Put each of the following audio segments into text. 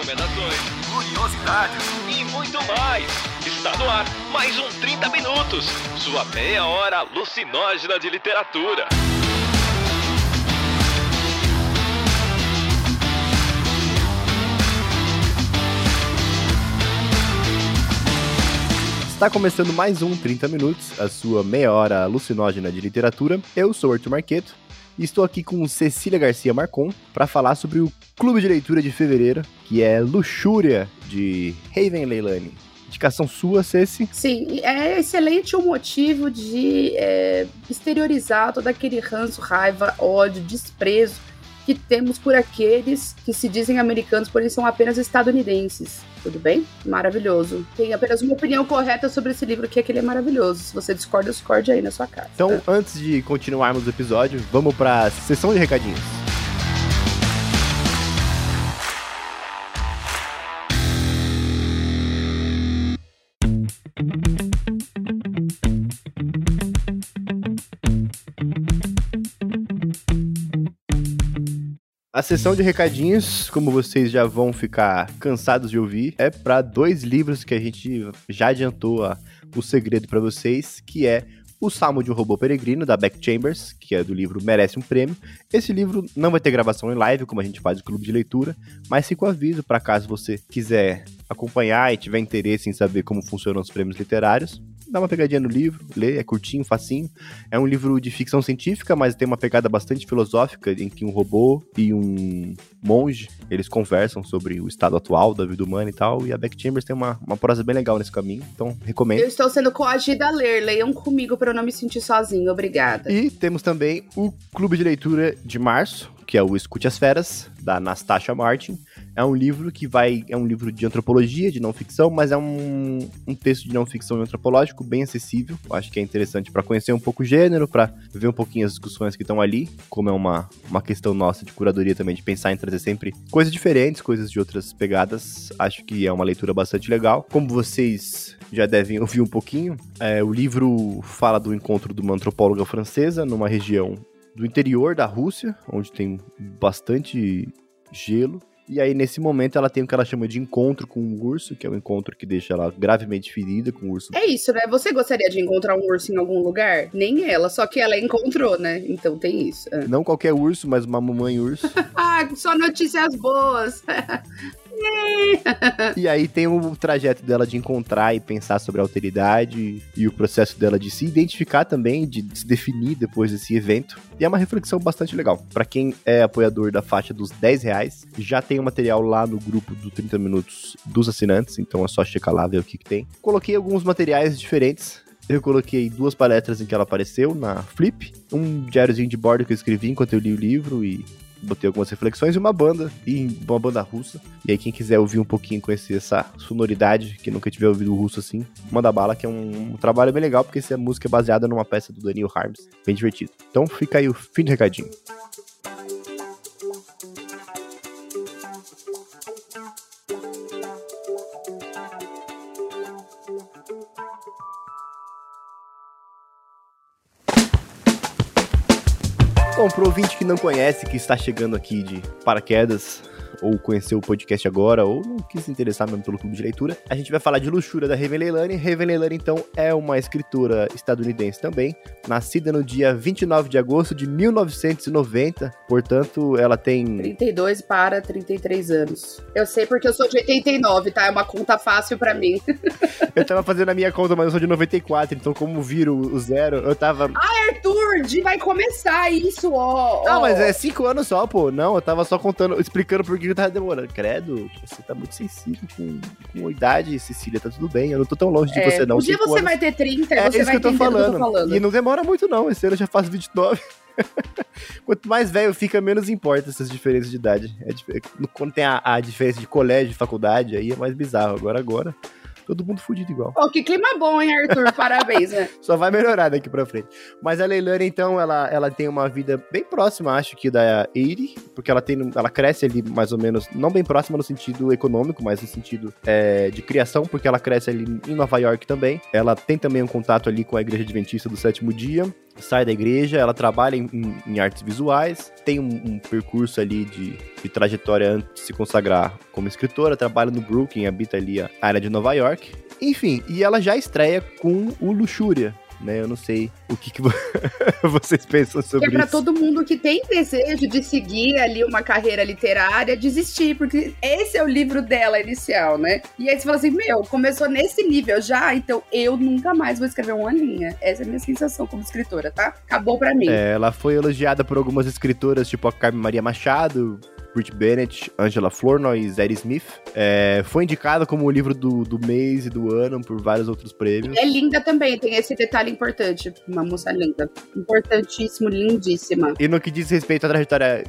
recomendações, curiosidades e muito mais. Está no ar mais um 30 Minutos, sua meia hora alucinógena de literatura. Está começando mais um 30 Minutos, a sua meia hora alucinógena de literatura. Eu sou Arthur Marqueto estou aqui com Cecília Garcia Marcon para falar sobre o Clube de Leitura de Fevereiro, que é Luxúria, de Raven Leilani. Indicação sua, Ceci? Sim, é excelente o motivo de é, exteriorizar todo aquele ranço, raiva, ódio, desprezo que temos por aqueles que se dizem americanos, porém são apenas estadunidenses. Tudo bem? Maravilhoso. Tem apenas uma opinião correta sobre esse livro, que é que ele é maravilhoso. Se você discorda, discorde aí na sua casa. Então, antes de continuarmos o episódio, vamos para a sessão de recadinhos. A sessão de recadinhos, como vocês já vão ficar cansados de ouvir, é para dois livros que a gente já adiantou a, o segredo para vocês, que é o Salmo de um Robô Peregrino, da Beck Chambers, que é do livro Merece um Prêmio. Esse livro não vai ter gravação em live, como a gente faz no clube de leitura, mas fica o aviso para caso você quiser acompanhar e tiver interesse em saber como funcionam os prêmios literários, dá uma pegadinha no livro, lê, é curtinho, facinho. É um livro de ficção científica, mas tem uma pegada bastante filosófica, em que um robô e um monge, eles conversam sobre o estado atual da vida humana e tal, e a Beck Chambers tem uma, uma prosa bem legal nesse caminho, então recomendo. Eu estou sendo coagida a ler, leiam comigo para eu não me sentir sozinho, obrigada. E temos também o Clube de Leitura de Março, que é o Escute as Feras, da Anastasia Martin. É um livro que vai. É um livro de antropologia, de não ficção, mas é um, um texto de não ficção e antropológico bem acessível. Eu acho que é interessante para conhecer um pouco o gênero, para ver um pouquinho as discussões que estão ali, como é uma, uma questão nossa de curadoria também, de pensar em trazer sempre coisas diferentes, coisas de outras pegadas. Acho que é uma leitura bastante legal. Como vocês já devem ouvir um pouquinho, é, o livro fala do encontro de uma antropóloga francesa numa região do interior da Rússia, onde tem bastante gelo. E aí, nesse momento, ela tem o que ela chama de encontro com um urso, que é um encontro que deixa ela gravemente ferida com o urso. É isso, né? Você gostaria de encontrar um urso em algum lugar? Nem ela, só que ela encontrou, né? Então tem isso. É. Não qualquer urso, mas uma mamãe urso. ah, só notícias boas. e aí tem o trajeto dela de encontrar e pensar sobre a alteridade e o processo dela de se identificar também, de se definir depois desse evento. E é uma reflexão bastante legal. Para quem é apoiador da faixa dos 10 reais, já tem o material lá no grupo do 30 Minutos dos assinantes, então é só checar lá, ver o que, que tem. Coloquei alguns materiais diferentes eu coloquei duas palestras em que ela apareceu na Flip, um diáriozinho de bordo que eu escrevi enquanto eu li o livro e botei algumas reflexões e uma banda, e uma banda russa. E aí, quem quiser ouvir um pouquinho, conhecer essa sonoridade, que nunca tiver ouvido russo assim, manda bala, que é um, um trabalho bem legal, porque essa música é baseada numa peça do Daniel Harms, bem divertido. Então fica aí o fim do recadinho. Bom, pro ouvinte que não conhece, que está chegando aqui de paraquedas, ou conheceu o podcast agora, ou não quis se interessar mesmo pelo clube de leitura, a gente vai falar de Luxúria da Raven Leilani. Raven Leilani, então, é uma escritora estadunidense também, nascida no dia 29 de agosto de 1990, portanto, ela tem... 32 para 33 anos. Eu sei porque eu sou de 89, tá? É uma conta fácil para mim. eu tava fazendo a minha conta, mas eu sou de 94, então como viro o zero, eu tava... Ai, Arthur, vai começar isso, ó. Não, mas é 5 anos só, pô. Não, eu tava só contando, explicando por que eu tava demorando. Credo, você tá muito sensível com, com idade, Cecília, tá tudo bem. Eu não tô tão longe de é, você, não. Um dia você anos. vai ter 30 é, você isso vai que eu tô falando. eu tô falando. E não demora muito, não. Esse ano eu já faço 29. Quanto mais velho fica, menos importa essas diferenças de idade. É, quando tem a, a diferença de colégio, de faculdade, aí é mais bizarro. Agora, agora todo mundo fudido igual. Oh, que clima bom, hein, Arthur? Parabéns, né? Só vai melhorar daqui pra frente. Mas a Leilani, então, ela, ela tem uma vida bem próxima, acho que, da Eire, porque ela tem. Ela cresce ali mais ou menos, não bem próxima no sentido econômico, mas no sentido é, de criação, porque ela cresce ali em Nova York também. Ela tem também um contato ali com a Igreja Adventista do Sétimo Dia sai da igreja, ela trabalha em, em, artes visuais, tem um, um percurso ali de, de, trajetória antes de se consagrar como escritora, trabalha no Brooklyn, habita ali a área de Nova York. Enfim, e ela já estreia com o Luxúria, né? Eu não sei o que, que vocês pensam sobre isso. É pra todo mundo que tem desejo de seguir ali uma carreira literária, desistir, porque esse é o livro dela inicial, né? E aí você fala assim, meu, começou nesse nível já, então eu nunca mais vou escrever uma linha. Essa é a minha sensação como escritora, tá? Acabou pra mim. É, ela foi elogiada por algumas escritoras, tipo a Carmen Maria Machado, Brit Bennett, Angela Flournoy e Zadie Smith. É, foi indicada como o livro do, do mês e do ano por vários outros prêmios. É linda também, tem esse detalhe importante. Uma moça linda. Importantíssimo, lindíssima. E no que diz respeito à trajetória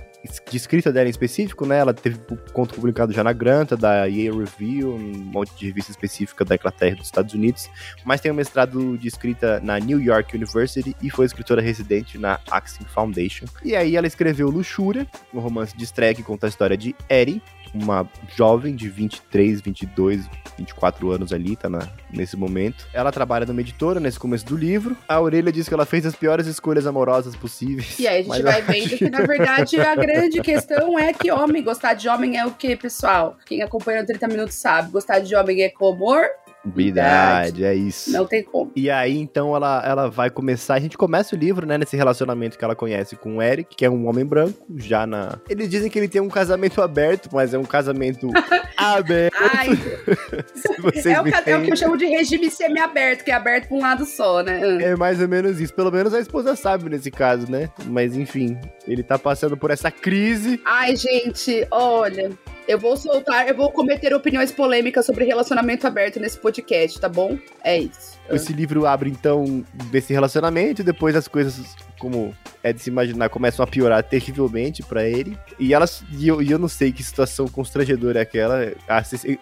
de escrita dela em específico, né? Ela teve conto publicado já na Granta, da Yale Review, um monte de revista específica da Inglaterra e dos Estados Unidos, mas tem um mestrado de escrita na New York University e foi escritora residente na Axing Foundation. E aí ela escreveu Luxúria, um romance de estreia que conta a história de Eri, uma jovem de 23, 22, 24 anos ali, tá na, nesse momento. Ela trabalha numa editora nesse começo do livro. A Aurelia diz que ela fez as piores escolhas amorosas possíveis. E aí a gente vai vendo que, na verdade, a grande questão é que homem, gostar de homem é o que, pessoal? Quem acompanha o 30 Minutos sabe. Gostar de homem é comor Verdade, é isso. Não tem como. E aí, então, ela, ela vai começar. A gente começa o livro, né, nesse relacionamento que ela conhece com o Eric, que é um homem branco, já na. Eles dizem que ele tem um casamento aberto, mas é um casamento aberto. Ai, é, o, é, o, que eu chamo de regime semi-aberto, que é aberto pra um lado só, né? Hum. É mais ou menos isso. Pelo menos a esposa sabe nesse caso, né? Mas enfim, ele tá passando por essa crise. Ai, gente, olha. Eu vou soltar, eu vou cometer opiniões polêmicas sobre relacionamento aberto nesse podcast, tá bom? É isso. Esse livro abre, então, desse relacionamento, depois as coisas, como é de se imaginar, começam a piorar terrivelmente para ele. E elas. E eu, e eu não sei que situação constrangedora é aquela.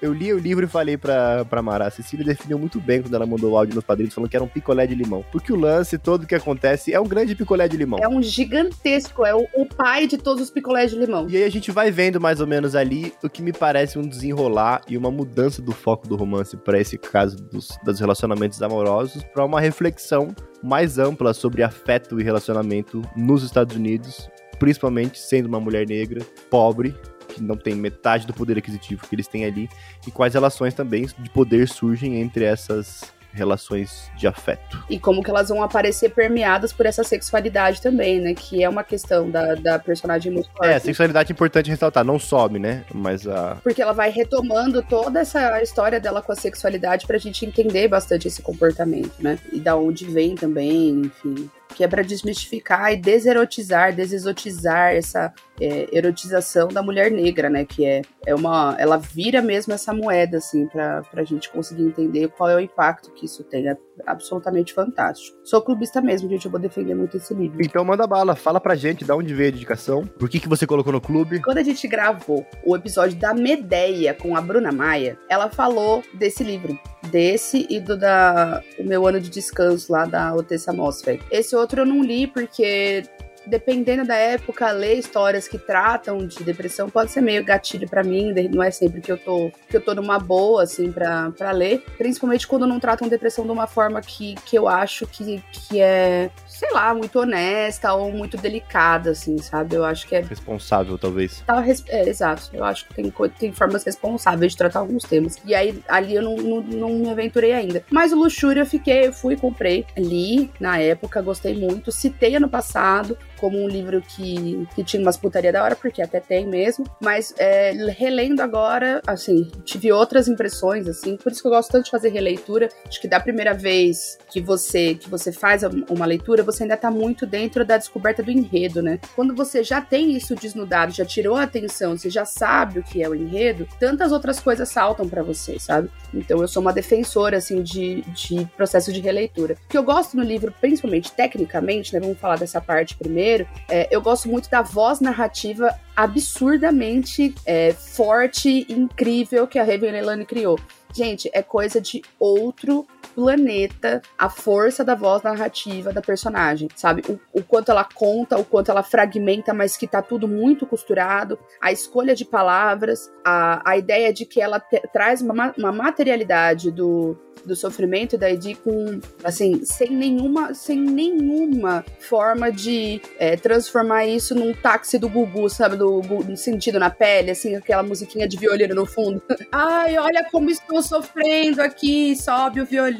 eu li o livro e falei pra, pra Mara. A Cecília definiu muito bem quando ela mandou o áudio nos padrinhos falando que era um picolé de limão. Porque o lance todo que acontece é um grande picolé de limão. É um gigantesco, é o, o pai de todos os picolés de limão. E aí a gente vai vendo mais ou menos ali o que me parece um desenrolar e uma mudança do foco do romance para esse caso dos, dos relacionamentos amorosos para uma reflexão mais ampla sobre afeto e relacionamento nos Estados Unidos, principalmente sendo uma mulher negra, pobre, que não tem metade do poder aquisitivo que eles têm ali, e quais relações também de poder surgem entre essas relações de afeto. E como que elas vão aparecer permeadas por essa sexualidade também, né? Que é uma questão da, da personagem muito forte. É, a sexualidade é importante ressaltar, não some, né? Mas a. Porque ela vai retomando toda essa história dela com a sexualidade pra gente entender bastante esse comportamento, né? E da onde vem também, enfim que é para desmistificar e deserotizar, desexotizar essa é, erotização da mulher negra, né? Que é, é uma. Ela vira mesmo essa moeda, assim, pra, pra gente conseguir entender qual é o impacto que isso tem. É absolutamente fantástico. Sou clubista mesmo, gente. Eu vou defender muito esse livro. Então manda bala, fala pra gente da onde veio a dedicação. Por que, que você colocou no clube? Quando a gente gravou o episódio da Medeia com a Bruna Maia, ela falou desse livro. Desse e do da o meu ano de descanso lá da Otessa Mosfet. Esse outro eu não li porque dependendo da época, ler histórias que tratam de depressão pode ser meio gatilho para mim, não é sempre que eu tô que eu tô numa boa assim para ler, principalmente quando não tratam depressão de uma forma que, que eu acho que, que é, sei lá, muito honesta ou muito delicada assim, sabe? Eu acho que é responsável talvez. Tá, é, exato. Eu acho que tem tem formas responsáveis de tratar alguns temas. E aí ali eu não, não, não me aventurei ainda. Mas o Luxúria eu fiquei, eu fui, comprei, li na época, gostei muito, citei ano passado, como um livro que, que tinha umas putaria da hora, porque até tem mesmo. Mas é, relendo agora, assim, tive outras impressões, assim. Por isso que eu gosto tanto de fazer releitura. Acho que da primeira vez que você que você faz uma leitura, você ainda tá muito dentro da descoberta do enredo, né? Quando você já tem isso desnudado, já tirou a atenção, você já sabe o que é o enredo, tantas outras coisas saltam para você, sabe? Então eu sou uma defensora, assim, de, de processo de releitura. O que eu gosto no livro, principalmente tecnicamente, né? Vamos falar dessa parte primeiro é, eu gosto muito da voz narrativa absurdamente é, forte incrível que a Raven Leilani criou. Gente, é coisa de outro planeta a força da voz narrativa da personagem, sabe? O, o quanto ela conta, o quanto ela fragmenta, mas que tá tudo muito costurado, a escolha de palavras, a, a ideia de que ela traz uma, uma materialidade do, do sofrimento da Edi com, assim, sem nenhuma, sem nenhuma forma de é, transformar isso num táxi do Gugu, sabe? Do, do sentido na pele, assim, aquela musiquinha de violino no fundo. Ai, olha como estou sofrendo aqui, sobe o violino.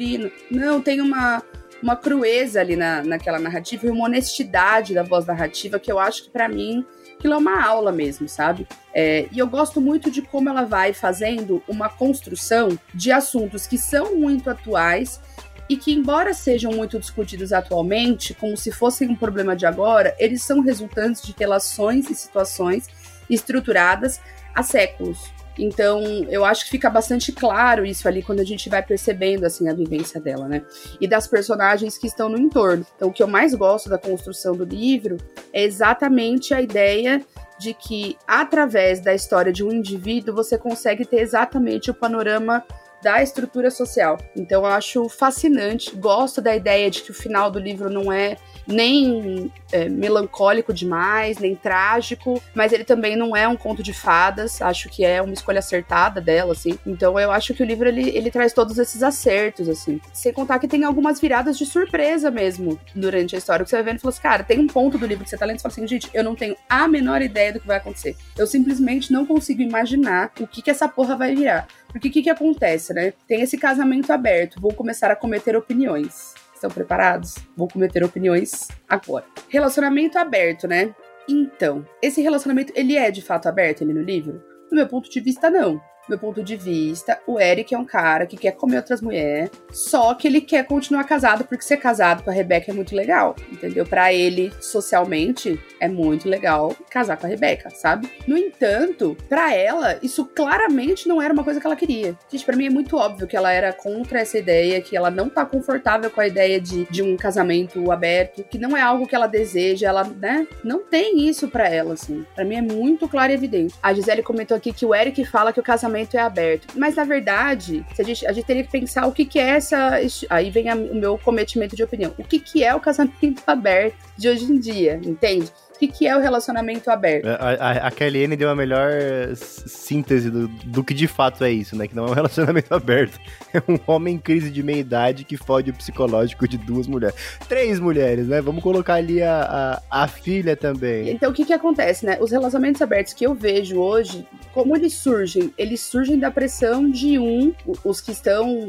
Não, tem uma uma crueza ali na, naquela narrativa e uma honestidade da voz narrativa que eu acho que para mim aquilo é uma aula mesmo, sabe? É, e eu gosto muito de como ela vai fazendo uma construção de assuntos que são muito atuais e que, embora sejam muito discutidos atualmente, como se fossem um problema de agora, eles são resultantes de relações e situações estruturadas há séculos. Então, eu acho que fica bastante claro isso ali quando a gente vai percebendo assim a vivência dela, né? E das personagens que estão no entorno. Então, o que eu mais gosto da construção do livro é exatamente a ideia de que através da história de um indivíduo você consegue ter exatamente o panorama da estrutura social. Então eu acho fascinante, gosto da ideia de que o final do livro não é nem é, melancólico demais, nem trágico, mas ele também não é um conto de fadas, acho que é uma escolha acertada dela, assim. Então eu acho que o livro, ele, ele traz todos esses acertos, assim. Sem contar que tem algumas viradas de surpresa mesmo durante a história, que você vai vendo e fala assim, cara, tem um ponto do livro que você tá lendo e fala assim, gente, eu não tenho a menor ideia do que vai acontecer. Eu simplesmente não consigo imaginar o que que essa porra vai virar. Porque o que que acontece, né? Tem esse casamento aberto, vou começar a cometer opiniões. Estão preparados? Vou cometer opiniões agora. Relacionamento aberto, né? Então, esse relacionamento, ele é de fato aberto ali no livro? Do meu ponto de vista, não meu ponto de vista, o Eric é um cara que quer comer outras mulheres, só que ele quer continuar casado, porque ser casado com a Rebeca é muito legal, entendeu? Para ele, socialmente, é muito legal casar com a Rebeca, sabe? No entanto, para ela, isso claramente não era uma coisa que ela queria. Gente, pra mim é muito óbvio que ela era contra essa ideia, que ela não tá confortável com a ideia de, de um casamento aberto, que não é algo que ela deseja, ela, né? Não tem isso para ela, assim. Pra mim é muito claro e evidente. A Gisele comentou aqui que o Eric fala que o casamento casamento é aberto. Mas na verdade, a gente, a gente teria que pensar o que, que é essa. Aí vem a, o meu cometimento de opinião. O que, que é o casamento aberto de hoje em dia, entende? Que, que é o relacionamento aberto. A, a, a Kellyanne deu a melhor síntese do, do que de fato é isso, né? Que não é um relacionamento aberto. É um homem em crise de meia-idade que fode o psicológico de duas mulheres. Três mulheres, né? Vamos colocar ali a, a, a filha também. Então, o que que acontece, né? Os relacionamentos abertos que eu vejo hoje, como eles surgem? Eles surgem da pressão de um, os que estão,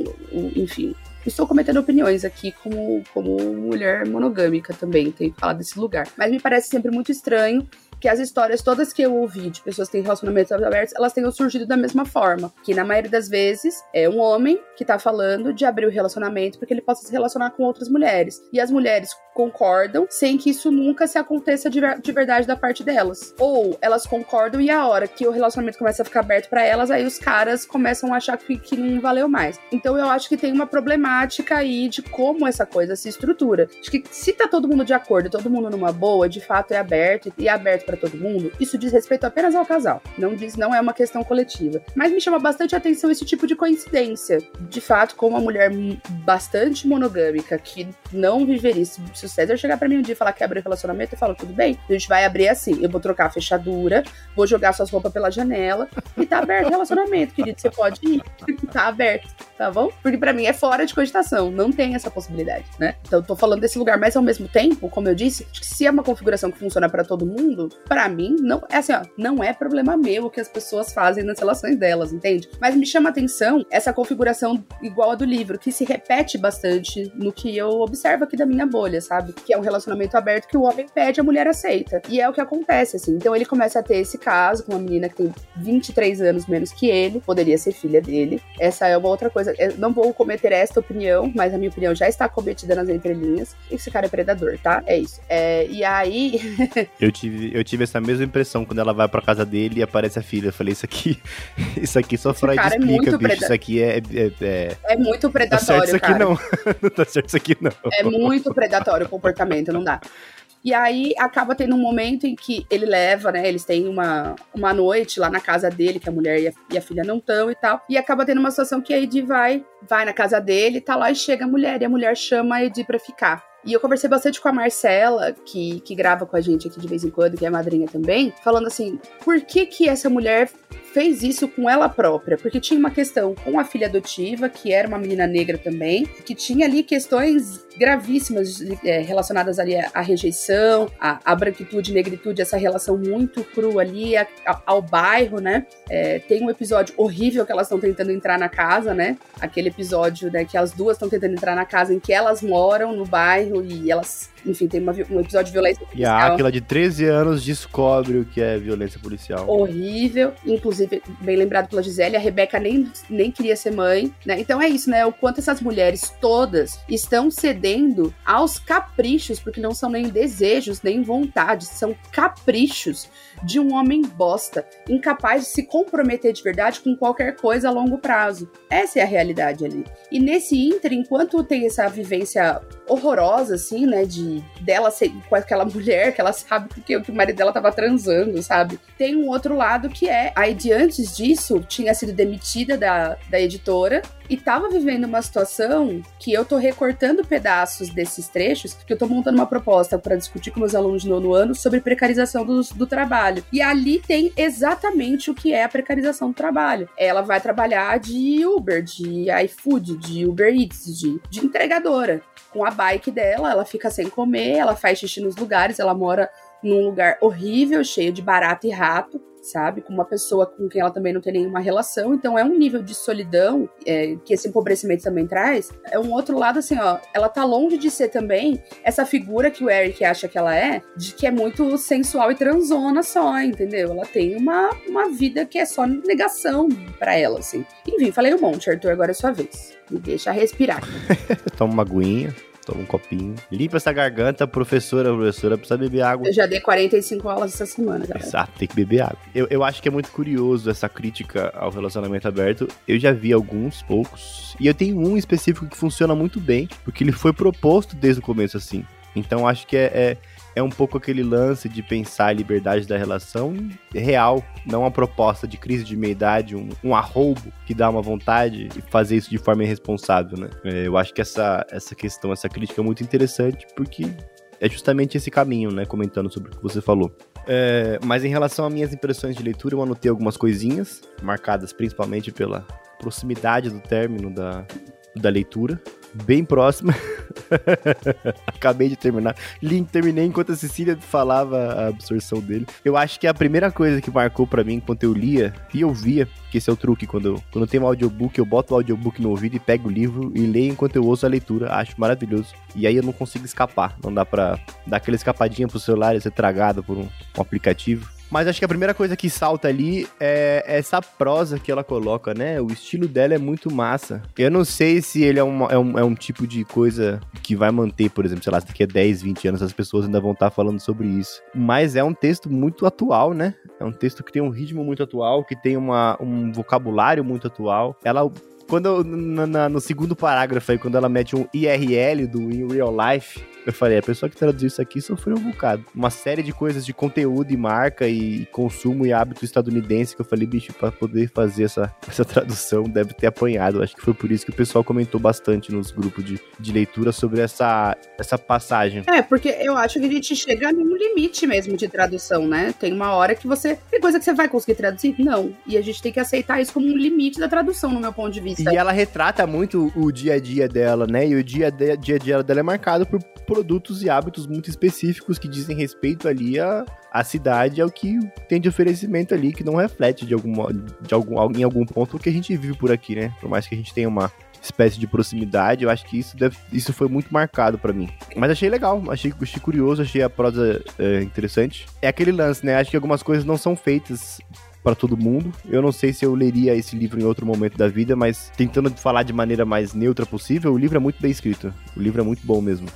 enfim, Estou cometendo opiniões aqui como, como mulher monogâmica também, tenho que falar desse lugar. Mas me parece sempre muito estranho que as histórias todas que eu ouvi de pessoas que têm relacionamentos abertos, elas tenham surgido da mesma forma. Que na maioria das vezes é um homem que tá falando de abrir o relacionamento porque ele possa se relacionar com outras mulheres. E as mulheres concordam sem que isso nunca se aconteça de, ver de verdade da parte delas. Ou elas concordam e a hora que o relacionamento começa a ficar aberto para elas, aí os caras começam a achar que, que não valeu mais. Então eu acho que tem uma problemática aí de como essa coisa se estrutura. Acho que se tá todo mundo de acordo, todo mundo numa boa, de fato é aberto e é aberto para todo mundo, isso diz respeito apenas ao casal. Não diz, não é uma questão coletiva. Mas me chama bastante atenção esse tipo de coincidência. De fato, como uma mulher bastante monogâmica que não viveria. Se o César chegar para mim um dia e falar que abre relacionamento, eu falo, tudo bem, a gente vai abrir assim. Eu vou trocar a fechadura, vou jogar suas roupas pela janela e tá aberto o relacionamento, querido. Você pode ir. tá aberto, tá bom? Porque para mim é fora de cogitação, não tem essa possibilidade, né? Então eu tô falando desse lugar, mas ao mesmo tempo, como eu disse, se é uma configuração que funciona para todo mundo, para mim, não é assim, ó, não é problema meu o que as pessoas fazem nas relações delas, entende? Mas me chama atenção essa configuração igual a do livro, que se repete bastante no que eu observo aqui da minha bolha, sabe? Que é um relacionamento aberto que o homem pede, a mulher aceita. E é o que acontece, assim. Então ele começa a ter esse caso com uma menina que tem 23 anos menos que ele, poderia ser filha dele. Essa é uma outra coisa. Eu não vou cometer esta opinião, mas a minha opinião já está cometida nas entrelinhas. Esse cara é predador, tá? É isso. É, e aí. eu tive, eu tive tive essa mesma impressão quando ela vai pra casa dele e aparece a filha. Eu falei, isso aqui, isso aqui só Freud é explica, é bicho. Isso aqui é, é, é. É muito predatório. Tá certo isso aqui cara. não. não tá certo isso aqui não. É muito predatório o comportamento, não dá. E aí acaba tendo um momento em que ele leva, né? Eles têm uma, uma noite lá na casa dele, que a mulher e a, e a filha não estão e tal. E acaba tendo uma situação que a Edi vai, vai na casa dele, tá lá e chega a mulher, e a mulher chama a Edi pra ficar. E eu conversei bastante com a Marcela, que, que grava com a gente aqui de vez em quando, que é madrinha também, falando assim, por que que essa mulher fez isso com ela própria, porque tinha uma questão com a filha adotiva, que era uma menina negra também, que tinha ali questões gravíssimas é, relacionadas ali à rejeição, à, à, branquitude, negritude, essa relação muito crua ali a, a, ao bairro, né? É, tem um episódio horrível que elas estão tentando entrar na casa, né? Aquele episódio, né, que as duas estão tentando entrar na casa em que elas moram no bairro e elas enfim, tem uma, um episódio de violência policial. E a Aquila de 13 anos descobre o que é violência policial. Horrível. Inclusive, bem lembrado pela Gisele, a Rebeca nem, nem queria ser mãe, né? Então é isso, né? O quanto essas mulheres todas estão cedendo aos caprichos, porque não são nem desejos, nem vontades, são caprichos de um homem bosta, incapaz de se comprometer de verdade com qualquer coisa a longo prazo. Essa é a realidade ali. E nesse inter, enquanto tem essa vivência horrorosa, assim, né, de dela ser com aquela mulher que ela sabe que, que o marido dela tava transando, sabe? Tem um outro lado que é, aí antes disso, tinha sido demitida da, da editora e tava vivendo uma situação que eu tô recortando pedaços desses trechos, que eu tô montando uma proposta para discutir com meus alunos de nono ano sobre precarização do, do trabalho. E ali tem exatamente o que é a precarização do trabalho. Ela vai trabalhar de Uber, de iFood, de Uber Eats, de, de entregadora. Com a bike dela, ela fica sem comer, ela faz xixi nos lugares, ela mora num lugar horrível, cheio de barata e rato sabe? Com uma pessoa com quem ela também não tem nenhuma relação. Então é um nível de solidão é, que esse empobrecimento também traz. É um outro lado, assim, ó. Ela tá longe de ser também essa figura que o Eric acha que ela é, de que é muito sensual e transona só, entendeu? Ela tem uma, uma vida que é só negação para ela, assim. Enfim, falei um monte, Arthur, agora é sua vez. Me deixa respirar. Toma uma aguinha. Toma um copinho. Limpa essa garganta, professora, professora, precisa beber água. Eu já dei 45 aulas essa semana, galera. Exato, tem que beber água. Eu, eu acho que é muito curioso essa crítica ao relacionamento aberto. Eu já vi alguns, poucos. E eu tenho um específico que funciona muito bem, porque ele foi proposto desde o começo assim. Então acho que é, é é um pouco aquele lance de pensar a liberdade da relação real, não uma proposta de crise de meia-idade, um, um arroubo que dá uma vontade e fazer isso de forma irresponsável, né? É, eu acho que essa, essa questão, essa crítica é muito interessante porque é justamente esse caminho, né? Comentando sobre o que você falou. É, mas em relação às minhas impressões de leitura, eu anotei algumas coisinhas, marcadas principalmente pela proximidade do término da, da leitura bem próxima. Acabei de terminar. Link, terminei enquanto a Cecília falava a absorção dele. Eu acho que a primeira coisa que marcou para mim enquanto eu lia e eu via, que esse é o truque, quando quando tenho um audiobook, eu boto o audiobook no ouvido e pego o livro e leio enquanto eu ouço a leitura. Acho maravilhoso. E aí eu não consigo escapar. Não dá pra dar aquela escapadinha pro celular e ser tragado por um, um aplicativo. Mas acho que a primeira coisa que salta ali é essa prosa que ela coloca, né? O estilo dela é muito massa. Eu não sei se ele é, uma, é, um, é um tipo de coisa que vai manter, por exemplo, sei lá, daqui a 10, 20 anos as pessoas ainda vão estar falando sobre isso. Mas é um texto muito atual, né? É um texto que tem um ritmo muito atual, que tem uma, um vocabulário muito atual. Ela quando na, na, no segundo parágrafo aí, quando ela mete um IRL do In Real Life, eu falei, a pessoa que traduziu isso aqui sofreu um bocado. Uma série de coisas de conteúdo e marca e consumo e hábito estadunidense que eu falei, bicho, pra poder fazer essa, essa tradução deve ter apanhado. Acho que foi por isso que o pessoal comentou bastante nos grupos de, de leitura sobre essa, essa passagem. É, porque eu acho que a gente chega num limite mesmo de tradução, né? Tem uma hora que você. Tem coisa que você vai conseguir traduzir? Não. E a gente tem que aceitar isso como um limite da tradução, no meu ponto de vista. E ela retrata muito o dia a dia dela, né? E o dia a dia dela é marcado por produtos e hábitos muito específicos que dizem respeito ali a, a cidade, ao que tem de oferecimento ali, que não reflete de algum, de algum, em algum ponto o que a gente vive por aqui, né? Por mais que a gente tenha uma espécie de proximidade, eu acho que isso, deve, isso foi muito marcado para mim. Mas achei legal, achei, achei curioso, achei a prosa é, interessante. É aquele lance, né? Acho que algumas coisas não são feitas para todo mundo. Eu não sei se eu leria esse livro em outro momento da vida, mas tentando falar de maneira mais neutra possível, o livro é muito bem escrito. O livro é muito bom mesmo.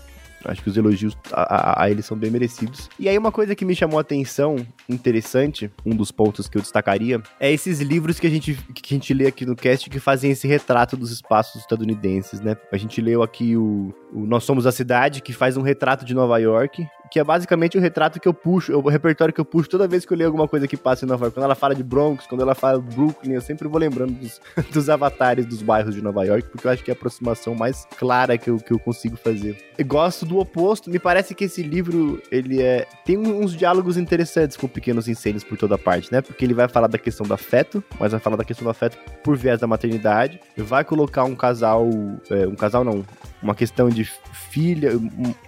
Acho que os elogios a, a, a, eles são bem merecidos. E aí, uma coisa que me chamou a atenção, interessante, um dos pontos que eu destacaria, é esses livros que a gente, que a gente lê aqui no cast que fazem esse retrato dos espaços estadunidenses, né? A gente leu aqui o, o Nós Somos a Cidade, que faz um retrato de Nova York, que é basicamente o retrato que eu puxo, o repertório que eu puxo toda vez que eu leio alguma coisa que passa em Nova York. Quando ela fala de Bronx, quando ela fala de Brooklyn, eu sempre vou lembrando dos, dos avatares dos bairros de Nova York, porque eu acho que é a aproximação mais clara que eu, que eu consigo fazer. Eu gosto do oposto, me parece que esse livro, ele é tem uns diálogos interessantes com pequenos incêndios por toda parte, né? Porque ele vai falar da questão do afeto, mas vai falar da questão do afeto por viés da maternidade, vai colocar um casal, é, um casal não, uma questão de filha,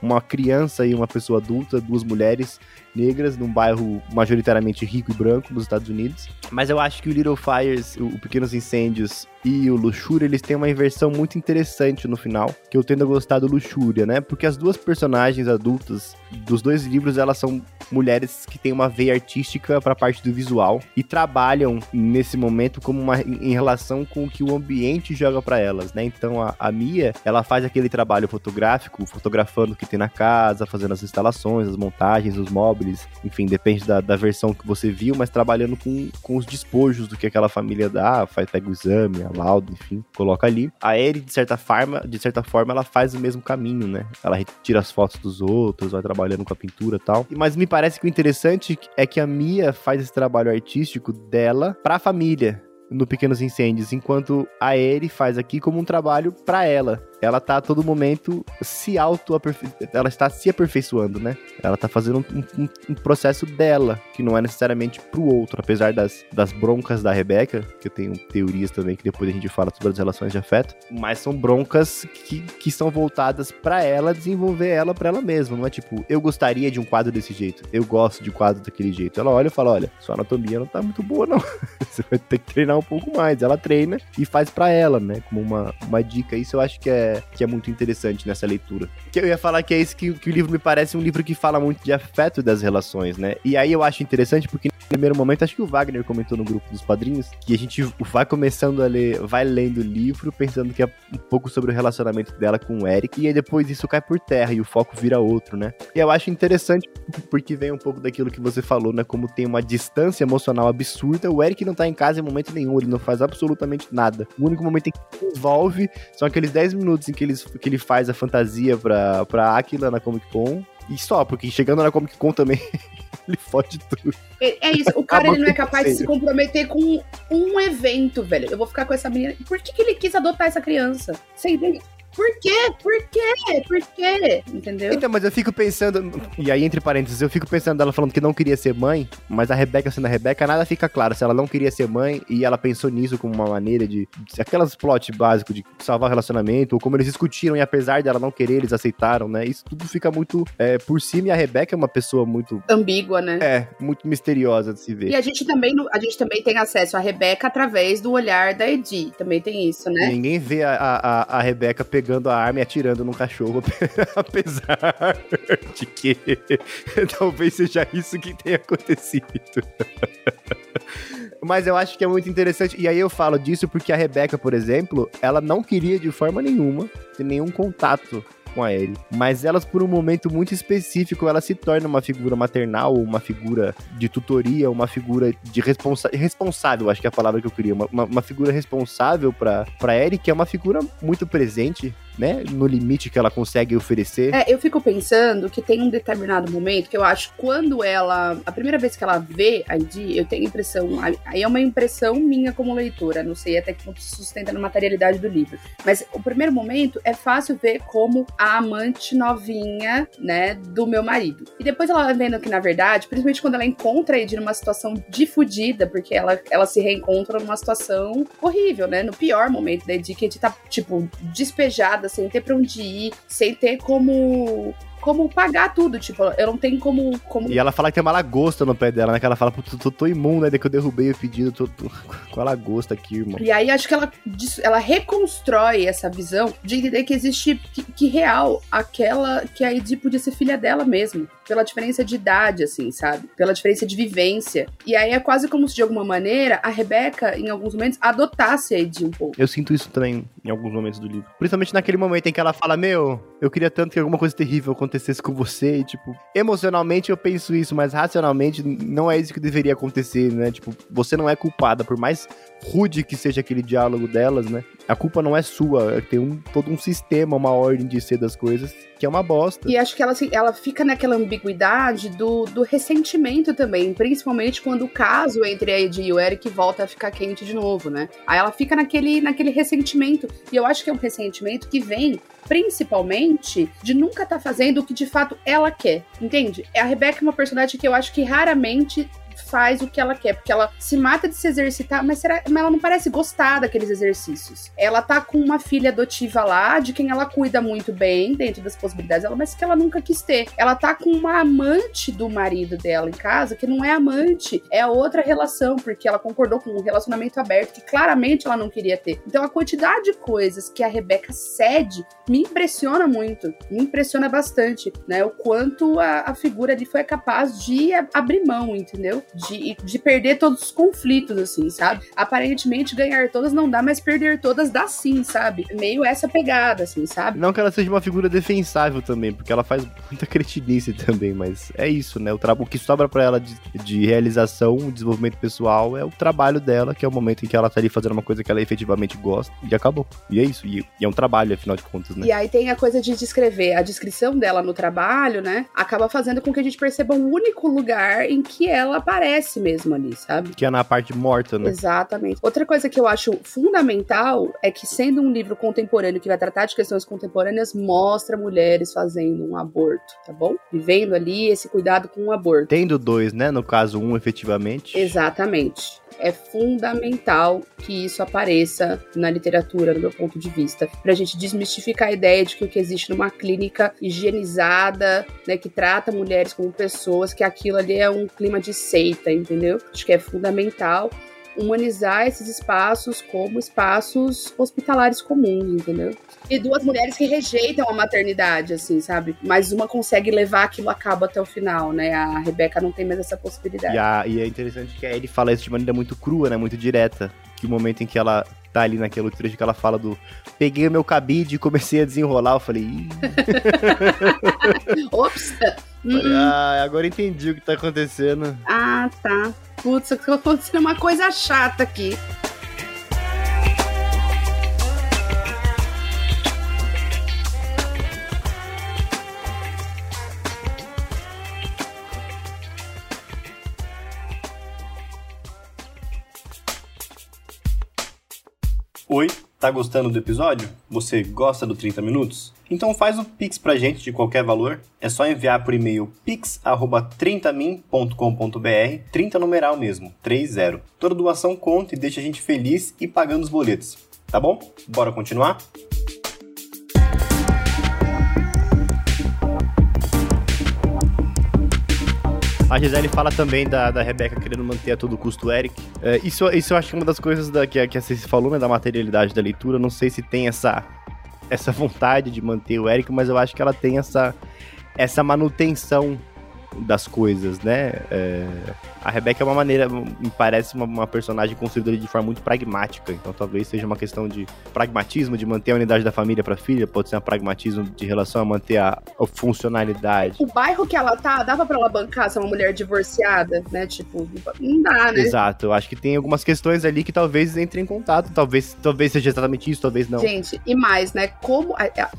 uma criança e uma pessoa adulta, duas mulheres negras num bairro majoritariamente rico e branco nos Estados Unidos. Mas eu acho que o Little Fires, o Pequenos Incêndios e o Luxúria, eles têm uma inversão muito interessante no final, que eu tendo a gostar do Luxúria, né? Porque as duas personagens adultas dos dois livros, elas são mulheres que têm uma veia artística para a parte do visual e trabalham nesse momento como uma em relação com o que o ambiente joga para elas, né? Então a, a Mia, ela faz aquele trabalho fotográfico, fotografando o que tem na casa, fazendo as instalações, as montagens, os móveis, enfim, depende da, da versão que você viu, mas trabalhando com, com os despojos do que aquela família dá, faz, pega o exame, a laudo, enfim, coloca ali. A Eri, de certa forma, de certa forma, ela faz o mesmo caminho, né? Ela retira as fotos dos outros, vai trabalhando com a pintura e tal. Mas me parece que o interessante é que a Mia faz esse trabalho artístico dela pra família no Pequenos Incêndios, enquanto a Eri faz aqui como um trabalho para ela ela tá a todo momento se auto ela está se aperfeiçoando, né? Ela tá fazendo um, um, um, processo dela, que não é necessariamente pro outro, apesar das, das broncas da Rebeca, que eu tenho teorias também que depois a gente fala sobre as relações de afeto, mas são broncas que, que são voltadas para ela desenvolver ela para ela mesma, não é tipo, eu gostaria de um quadro desse jeito, eu gosto de quadro daquele jeito. Ela olha e fala, olha, sua anatomia não tá muito boa não. Você vai ter que treinar um pouco mais. Ela treina e faz para ela, né? Como uma, uma dica. Isso eu acho que é que é muito interessante nessa leitura. Que eu ia falar que é isso que, que o livro me parece um livro que fala muito de afeto das relações, né? E aí eu acho interessante porque no primeiro momento, acho que o Wagner comentou no grupo dos padrinhos, que a gente vai começando a ler, vai lendo o livro, pensando que é um pouco sobre o relacionamento dela com o Eric, e aí depois isso cai por terra e o foco vira outro, né? E eu acho interessante porque vem um pouco daquilo que você falou, né? Como tem uma distância emocional absurda, o Eric não tá em casa em momento nenhum, ele não faz absolutamente nada. O único momento em que envolve são aqueles 10 minutos em que ele, que ele faz a fantasia pra, pra Aquila na Comic Con. E só, porque chegando na Comic Con também, ele fode tudo. É, é isso, o cara ele não é capaz de se comprometer com um evento, velho. Eu vou ficar com essa menina. Por que, que ele quis adotar essa criança? Você entende? Por quê? Por quê? Por quê? Entendeu? Então, mas eu fico pensando. E aí, entre parênteses, eu fico pensando dela falando que não queria ser mãe, mas a Rebeca sendo a Rebeca, nada fica claro. Se ela não queria ser mãe e ela pensou nisso como uma maneira de. Aquelas plot básico de salvar o relacionamento, ou como eles discutiram e apesar dela não querer, eles aceitaram, né? Isso tudo fica muito é, por cima e a Rebeca é uma pessoa muito. ambígua, né? É, muito misteriosa de se ver. E a gente também, a gente também tem acesso à Rebeca através do olhar da Edi. Também tem isso, né? Ninguém vê a, a, a Rebeca pegando pegando a arma e atirando num cachorro, apesar de que talvez seja isso que tenha acontecido. Mas eu acho que é muito interessante. E aí eu falo disso porque a Rebeca, por exemplo, ela não queria de forma nenhuma ter nenhum contato com a Ellie. Mas elas, por um momento muito específico, ela se torna uma figura maternal, uma figura de tutoria, uma figura de responsa responsável, acho que é a palavra que eu queria. Uma, uma, uma figura responsável pra Ellie, que é uma figura muito presente né, no limite que ela consegue oferecer. É, eu fico pensando que tem um determinado momento que eu acho quando ela, a primeira vez que ela vê a ID, eu tenho a impressão, aí é uma impressão minha como leitora, não sei até que ponto se sustenta na materialidade do livro, mas o primeiro momento é fácil ver como a amante novinha, né, do meu marido. E depois ela vendo que na verdade, principalmente quando ela encontra a ID numa situação de fudida, porque ela, ela se reencontra numa situação horrível, né, no pior momento da Ed, que a Ed tá, tipo, despejada sem ter pra onde ir, sem ter como como pagar tudo, tipo, eu não tenho como, como... E ela fala que tem uma lagosta no pé dela, né? Que ela fala, tô, tô, tô imunda, né? Que eu derrubei o pedido, tô, tô com a lagosta aqui, irmão. E aí acho que ela, ela reconstrói essa visão de entender que existe, que, que real, aquela que a Edi podia ser filha dela mesmo pela diferença de idade, assim, sabe? Pela diferença de vivência. E aí é quase como se, de alguma maneira, a Rebeca, em alguns momentos, adotasse a Edi um pouco. Eu sinto isso também em alguns momentos do livro. Principalmente naquele momento em que ela fala: Meu, eu queria tanto que alguma coisa terrível acontecesse com você. E, tipo, emocionalmente eu penso isso, mas racionalmente não é isso que deveria acontecer, né? Tipo, você não é culpada, por mais rude que seja aquele diálogo delas, né? A culpa não é sua, tem um, todo um sistema, uma ordem de ser das coisas que é uma bosta. E acho que ela, ela fica naquela ambiguidade do, do ressentimento também, principalmente quando o caso entre a Ed e o Eric volta a ficar quente de novo, né? Aí ela fica naquele, naquele ressentimento. E eu acho que é um ressentimento que vem principalmente de nunca estar tá fazendo o que de fato ela quer, entende? A Rebecca é uma personagem que eu acho que raramente faz o que ela quer, porque ela se mata de se exercitar, mas, será, mas ela não parece gostar daqueles exercícios. Ela tá com uma filha adotiva lá, de quem ela cuida muito bem, dentro das possibilidades dela, mas que ela nunca quis ter. Ela tá com uma amante do marido dela em casa, que não é amante, é outra relação, porque ela concordou com um relacionamento aberto que claramente ela não queria ter. Então a quantidade de coisas que a Rebeca cede me impressiona muito, me impressiona bastante, né? O quanto a, a figura ali foi capaz de abrir mão, entendeu? De, de perder todos os conflitos, assim, sabe? Aparentemente ganhar todas não dá, mas perder todas dá sim, sabe? Meio essa pegada, assim, sabe? Não que ela seja uma figura defensável também, porque ela faz muita cretinice também, mas é isso, né? O, o que sobra para ela de, de realização, desenvolvimento pessoal, é o trabalho dela, que é o momento em que ela tá ali fazendo uma coisa que ela efetivamente gosta, e acabou. E é isso, e, e é um trabalho, afinal de contas, né? E aí tem a coisa de descrever, a descrição dela no trabalho, né? Acaba fazendo com que a gente perceba o único lugar em que ela aparece aparece mesmo ali, sabe? Que é na parte morta, né? Exatamente. Outra coisa que eu acho fundamental é que, sendo um livro contemporâneo que vai tratar de questões contemporâneas, mostra mulheres fazendo um aborto, tá bom? Vivendo ali esse cuidado com o aborto. Tendo dois, né? No caso, um efetivamente. Exatamente é fundamental que isso apareça na literatura, no meu ponto de vista, para a gente desmistificar a ideia de que o que existe numa clínica higienizada, né, que trata mulheres como pessoas, que aquilo ali é um clima de seita, entendeu? Acho que é fundamental humanizar esses espaços como espaços hospitalares comuns, entendeu? E duas mulheres que rejeitam a maternidade, assim, sabe? Mas uma consegue levar aquilo a cabo até o final, né? A Rebeca não tem mais essa possibilidade. E, a, e é interessante que a Ellie fala isso de maneira muito crua, né? Muito direta. Que o momento em que ela tá ali naquele trecho que ela fala do peguei o meu cabide e comecei a desenrolar, eu falei. Ops! Falei, ah, agora entendi o que tá acontecendo. Ah, tá. Putz, aconteceu uma coisa chata aqui. Tá gostando do episódio? Você gosta do 30 minutos? Então faz o Pix pra gente de qualquer valor. É só enviar por e-mail pix@30min.com.br, 30 numeral mesmo, 30. Toda doação conta e deixa a gente feliz e pagando os boletos. Tá bom? Bora continuar? A Gisele fala também da, da Rebeca querendo manter a todo custo o Eric. É, isso, isso eu acho que é uma das coisas da, que, que a Ceci falou, né, da materialidade da leitura. Não sei se tem essa, essa vontade de manter o Eric, mas eu acho que ela tem essa, essa manutenção das coisas, né? É, a Rebecca é uma maneira, me parece uma, uma, personagem construída de forma muito pragmática, então talvez seja uma questão de pragmatismo, de manter a unidade da família para a filha, pode ser um pragmatismo de relação a manter a, a, funcionalidade. O bairro que ela tá, dava para ela bancar ser uma mulher divorciada, né? Tipo, não dá, né? Exato, eu acho que tem algumas questões ali que talvez entrem em contato, talvez, talvez seja exatamente isso, talvez não. Gente, e mais, né? Como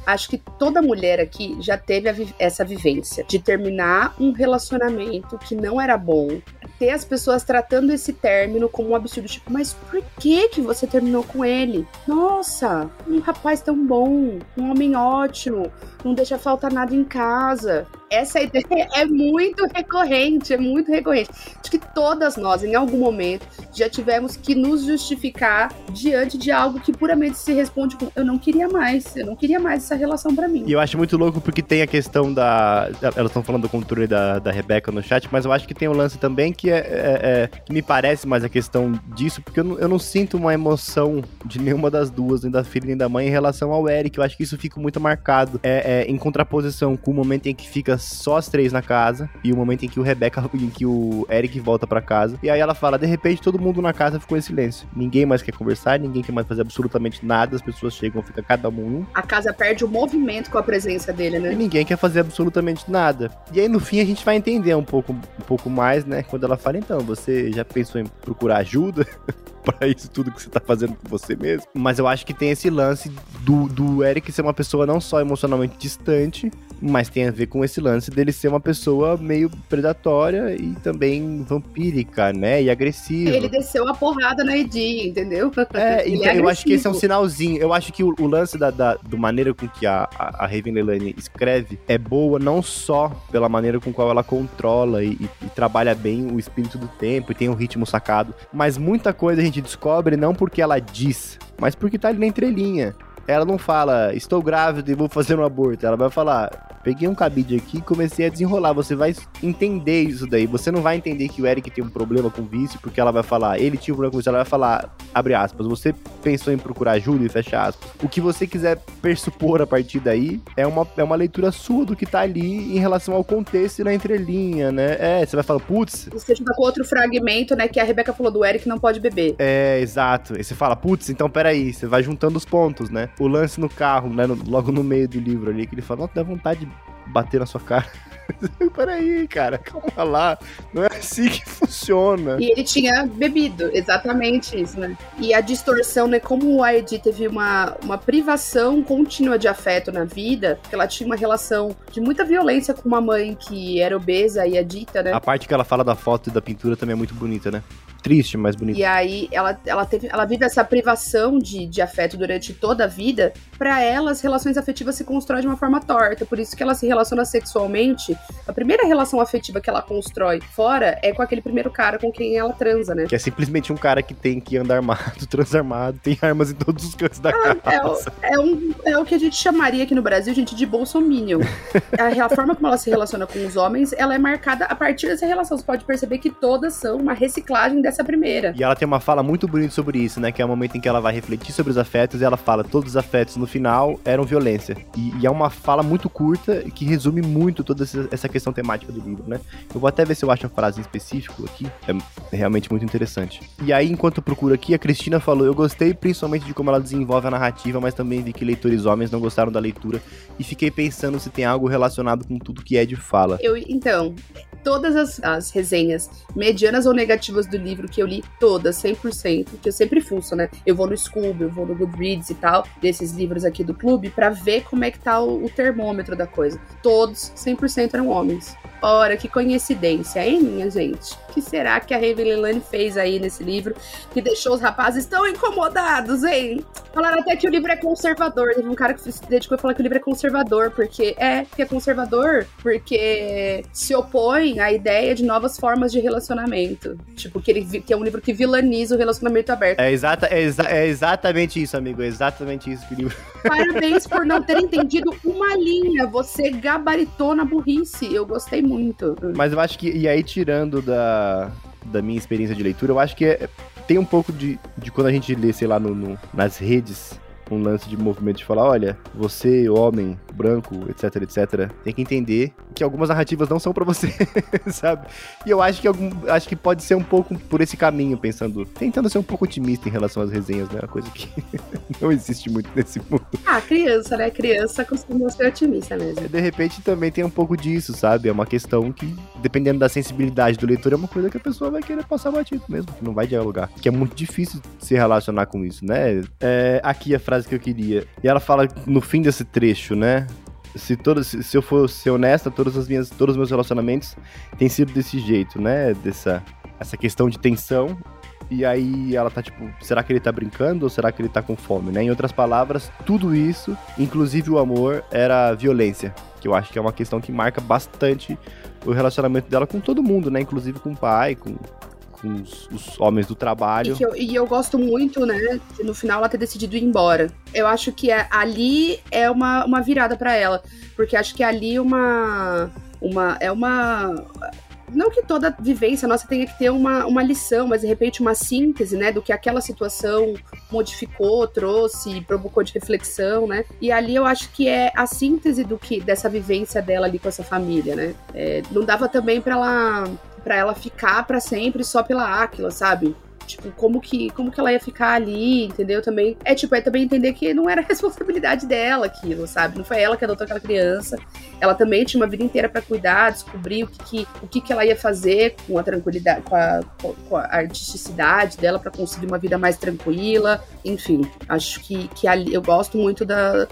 acho que toda mulher aqui já teve essa vivência de terminar um relacionamento que não era bom, ter as pessoas tratando esse término como um absurdo, tipo, mas por que que você terminou com ele? Nossa, um rapaz tão bom, um homem ótimo, não deixa faltar nada em casa. Essa ideia é muito recorrente, é muito recorrente. Acho que todas nós, em algum momento, já tivemos que nos justificar diante de algo que puramente se responde com eu não queria mais, eu não queria mais essa relação para mim. E eu acho muito louco porque tem a questão da. Elas estão falando do controle da, da Rebeca no chat, mas eu acho que tem um lance também que é, é, é que me parece mais a questão disso, porque eu não, eu não sinto uma emoção de nenhuma das duas, nem da filha nem da mãe, em relação ao Eric. Eu acho que isso fica muito marcado. É, é em contraposição com o momento em que fica só as três na casa e o momento em que o Rebeca, em que o Eric volta para casa. E aí ela fala: de repente todo mundo na casa ficou em silêncio. Ninguém mais quer conversar, ninguém quer mais fazer absolutamente nada. As pessoas chegam, fica cada um. A casa perde o movimento com a presença dele, né? E ninguém quer fazer absolutamente nada. E aí no fim a gente vai entender um pouco, um pouco mais, né? Quando ela fala: então, você já pensou em procurar ajuda? pra isso tudo que você tá fazendo com você mesmo. Mas eu acho que tem esse lance do, do Eric ser uma pessoa não só emocionalmente distante, mas tem a ver com esse lance dele ser uma pessoa meio predatória e também vampírica, né? E agressiva. Ele desceu a porrada na Edi, entendeu? É, então, é eu acho que esse é um sinalzinho. Eu acho que o, o lance da, da, do maneira com que a, a, a Raven Leilani escreve é boa não só pela maneira com qual ela controla e, e, e trabalha bem o espírito do tempo e tem um ritmo sacado, mas muita coisa a gente descobre não porque ela diz, mas porque tá ali na entrelinha ela não fala, estou grávida e vou fazer um aborto. Ela vai falar, peguei um cabide aqui e comecei a desenrolar. Você vai entender isso daí. Você não vai entender que o Eric tem um problema com vício, porque ela vai falar, ele tinha um problema com vício. Ela vai falar, abre aspas, você pensou em procurar ajuda e fecha aspas. O que você quiser persupor a partir daí é uma, é uma leitura sua do que tá ali em relação ao contexto e na entrelinha, né? É, você vai falar, putz. Você junta com outro fragmento, né? Que a Rebeca falou do Eric não pode beber. É, exato. E você fala, putz, então peraí, você vai juntando os pontos, né? O lance no carro, né? No, logo no meio do livro ali, que ele fala, nossa, dá vontade de bater na sua cara. Peraí, cara, calma lá. Não é assim que funciona. E ele tinha bebido, exatamente isso, né? E a distorção, né? Como a Edi teve uma, uma privação contínua de afeto na vida, que ela tinha uma relação de muita violência com uma mãe que era obesa e adita, né? A parte que ela fala da foto e da pintura também é muito bonita, né? Triste, mas bonito. E aí ela, ela, teve, ela vive essa privação de, de afeto durante toda a vida. Para ela, as relações afetivas se constroem de uma forma torta. Por isso que ela se relaciona sexualmente. A primeira relação afetiva que ela constrói fora é com aquele primeiro cara com quem ela transa, né? Que é simplesmente um cara que tem que andar armado, transarmado, tem armas em todos os cantos da ela, casa. É, é, um, é o que a gente chamaria aqui no Brasil, gente, de bolsominion. a, a forma como ela se relaciona com os homens, ela é marcada a partir dessa relação. Você pode perceber que todas são uma reciclagem dessa primeira. E ela tem uma fala muito bonita sobre isso, né? Que é o momento em que ela vai refletir sobre os afetos e ela fala: todos os afetos no final eram violência. E, e é uma fala muito curta que resume muito toda essa questão temática do livro, né? Eu vou até ver se eu acho uma frase em específico aqui. É realmente muito interessante. E aí, enquanto eu procuro aqui, a Cristina falou: eu gostei principalmente de como ela desenvolve a narrativa, mas também vi que leitores homens não gostaram da leitura. E fiquei pensando se tem algo relacionado com tudo que Ed fala. Eu, então, todas as, as resenhas medianas ou negativas do livro que eu li, todas, 100%, que eu sempre fuço, né? Eu vou no Scooby, eu vou no Goodreads e tal, desses livros aqui do clube, para ver como é que tá o, o termômetro da coisa. Todos, 100% eram homens. Ora, que coincidência, hein, minha gente? Que será que a Raven Leilani fez aí nesse livro que deixou os rapazes tão incomodados, hein? Falaram até que o livro é conservador. Teve um cara que se dedicou a falar que o livro é conservador, porque é, que é conservador, porque se opõe à ideia de novas formas de relacionamento. Tipo, que, ele, que é um livro que vilaniza o relacionamento aberto. É, exata, é, exa é exatamente isso, amigo. É exatamente isso que o livro. Parabéns por não ter entendido uma linha. Você gabaritou na burrice. Eu gostei muito. Mas eu acho que, e aí tirando da, da minha experiência de leitura, eu acho que é, tem um pouco de, de quando a gente lê, sei lá, no, no nas redes, um lance de movimento de falar, olha, você, homem, branco, etc, etc, tem que entender que algumas narrativas não são para você, sabe? E eu acho que algum, acho que pode ser um pouco por esse caminho, pensando, tentando ser um pouco otimista em relação às resenhas, né? Uma coisa que não existe muito nesse mundo. Ah, criança, né? Criança costuma ser otimista mesmo. De repente também tem um pouco disso, sabe? É uma questão que, dependendo da sensibilidade do leitor, é uma coisa que a pessoa vai querer passar batido mesmo, que não vai dialogar. Que é muito difícil se relacionar com isso, né? É, aqui a frase que eu queria. E ela fala no fim desse trecho, né? se, todo, se, se eu for ser honesta, todas as minhas, todos os meus relacionamentos têm sido desse jeito, né? Dessa essa questão de tensão. E aí ela tá tipo, será que ele tá brincando ou será que ele tá com fome, né? Em outras palavras, tudo isso, inclusive o amor, era violência. Que eu acho que é uma questão que marca bastante o relacionamento dela com todo mundo, né? Inclusive com o pai, com, com os, os homens do trabalho. E eu, e eu, gosto muito, né, de no final ela ter decidido ir embora. Eu acho que é, ali é uma, uma virada para ela, porque acho que ali uma uma é uma não que toda vivência nossa tenha que ter uma, uma lição, mas de repente uma síntese, né, do que aquela situação modificou, trouxe, provocou de reflexão, né? E ali eu acho que é a síntese do que dessa vivência dela ali com essa família, né? É, não dava também para ela para ela ficar para sempre só pela Aquila, sabe? Tipo, como que, como que ela ia ficar ali, entendeu? Também. É tipo, é também entender que não era responsabilidade dela aquilo, sabe? Não foi ela que adotou aquela criança. Ela também tinha uma vida inteira para cuidar, descobrir o que, que, o que, que ela ia fazer com a tranquilidade, com a, com a artisticidade dela para conseguir uma vida mais tranquila. Enfim, acho que, que ali eu gosto muito da,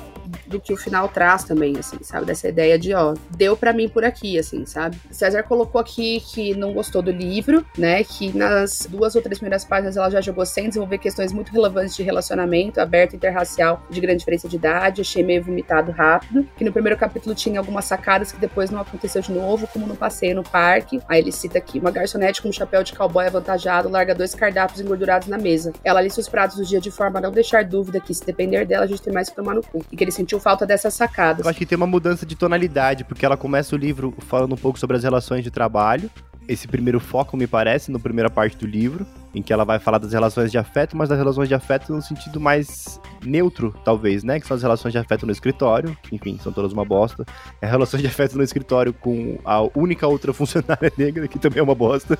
do que o final traz também, assim, sabe? Dessa ideia de, ó, deu para mim por aqui, assim, sabe? César colocou aqui que não gostou do livro, né? Que nas duas ou três primeiras páginas ela já jogou sem desenvolver questões muito relevantes de relacionamento aberto, interracial, de grande diferença de idade. Achei meio vomitado rápido. Que no primeiro capítulo tinha algumas sacadas que depois não aconteceu de novo, como no passeio no parque. Aí ele cita aqui: uma garçonete com um chapéu de cowboy avantajado larga dois cardápios engordurados na mesa. Ela lista os pratos do dia de forma a não deixar dúvida que, se depender dela, a gente tem mais que tomar no cu. E que ele sentiu falta dessas sacadas. Eu acho que tem uma mudança de tonalidade, porque ela começa o livro falando um pouco sobre as relações de trabalho. Esse primeiro foco, me parece, na primeira parte do livro em que ela vai falar das relações de afeto, mas das relações de afeto no sentido mais neutro, talvez, né? Que são as relações de afeto no escritório, que, enfim, são todas uma bosta. É relações de afeto no escritório com a única outra funcionária negra, que também é uma bosta.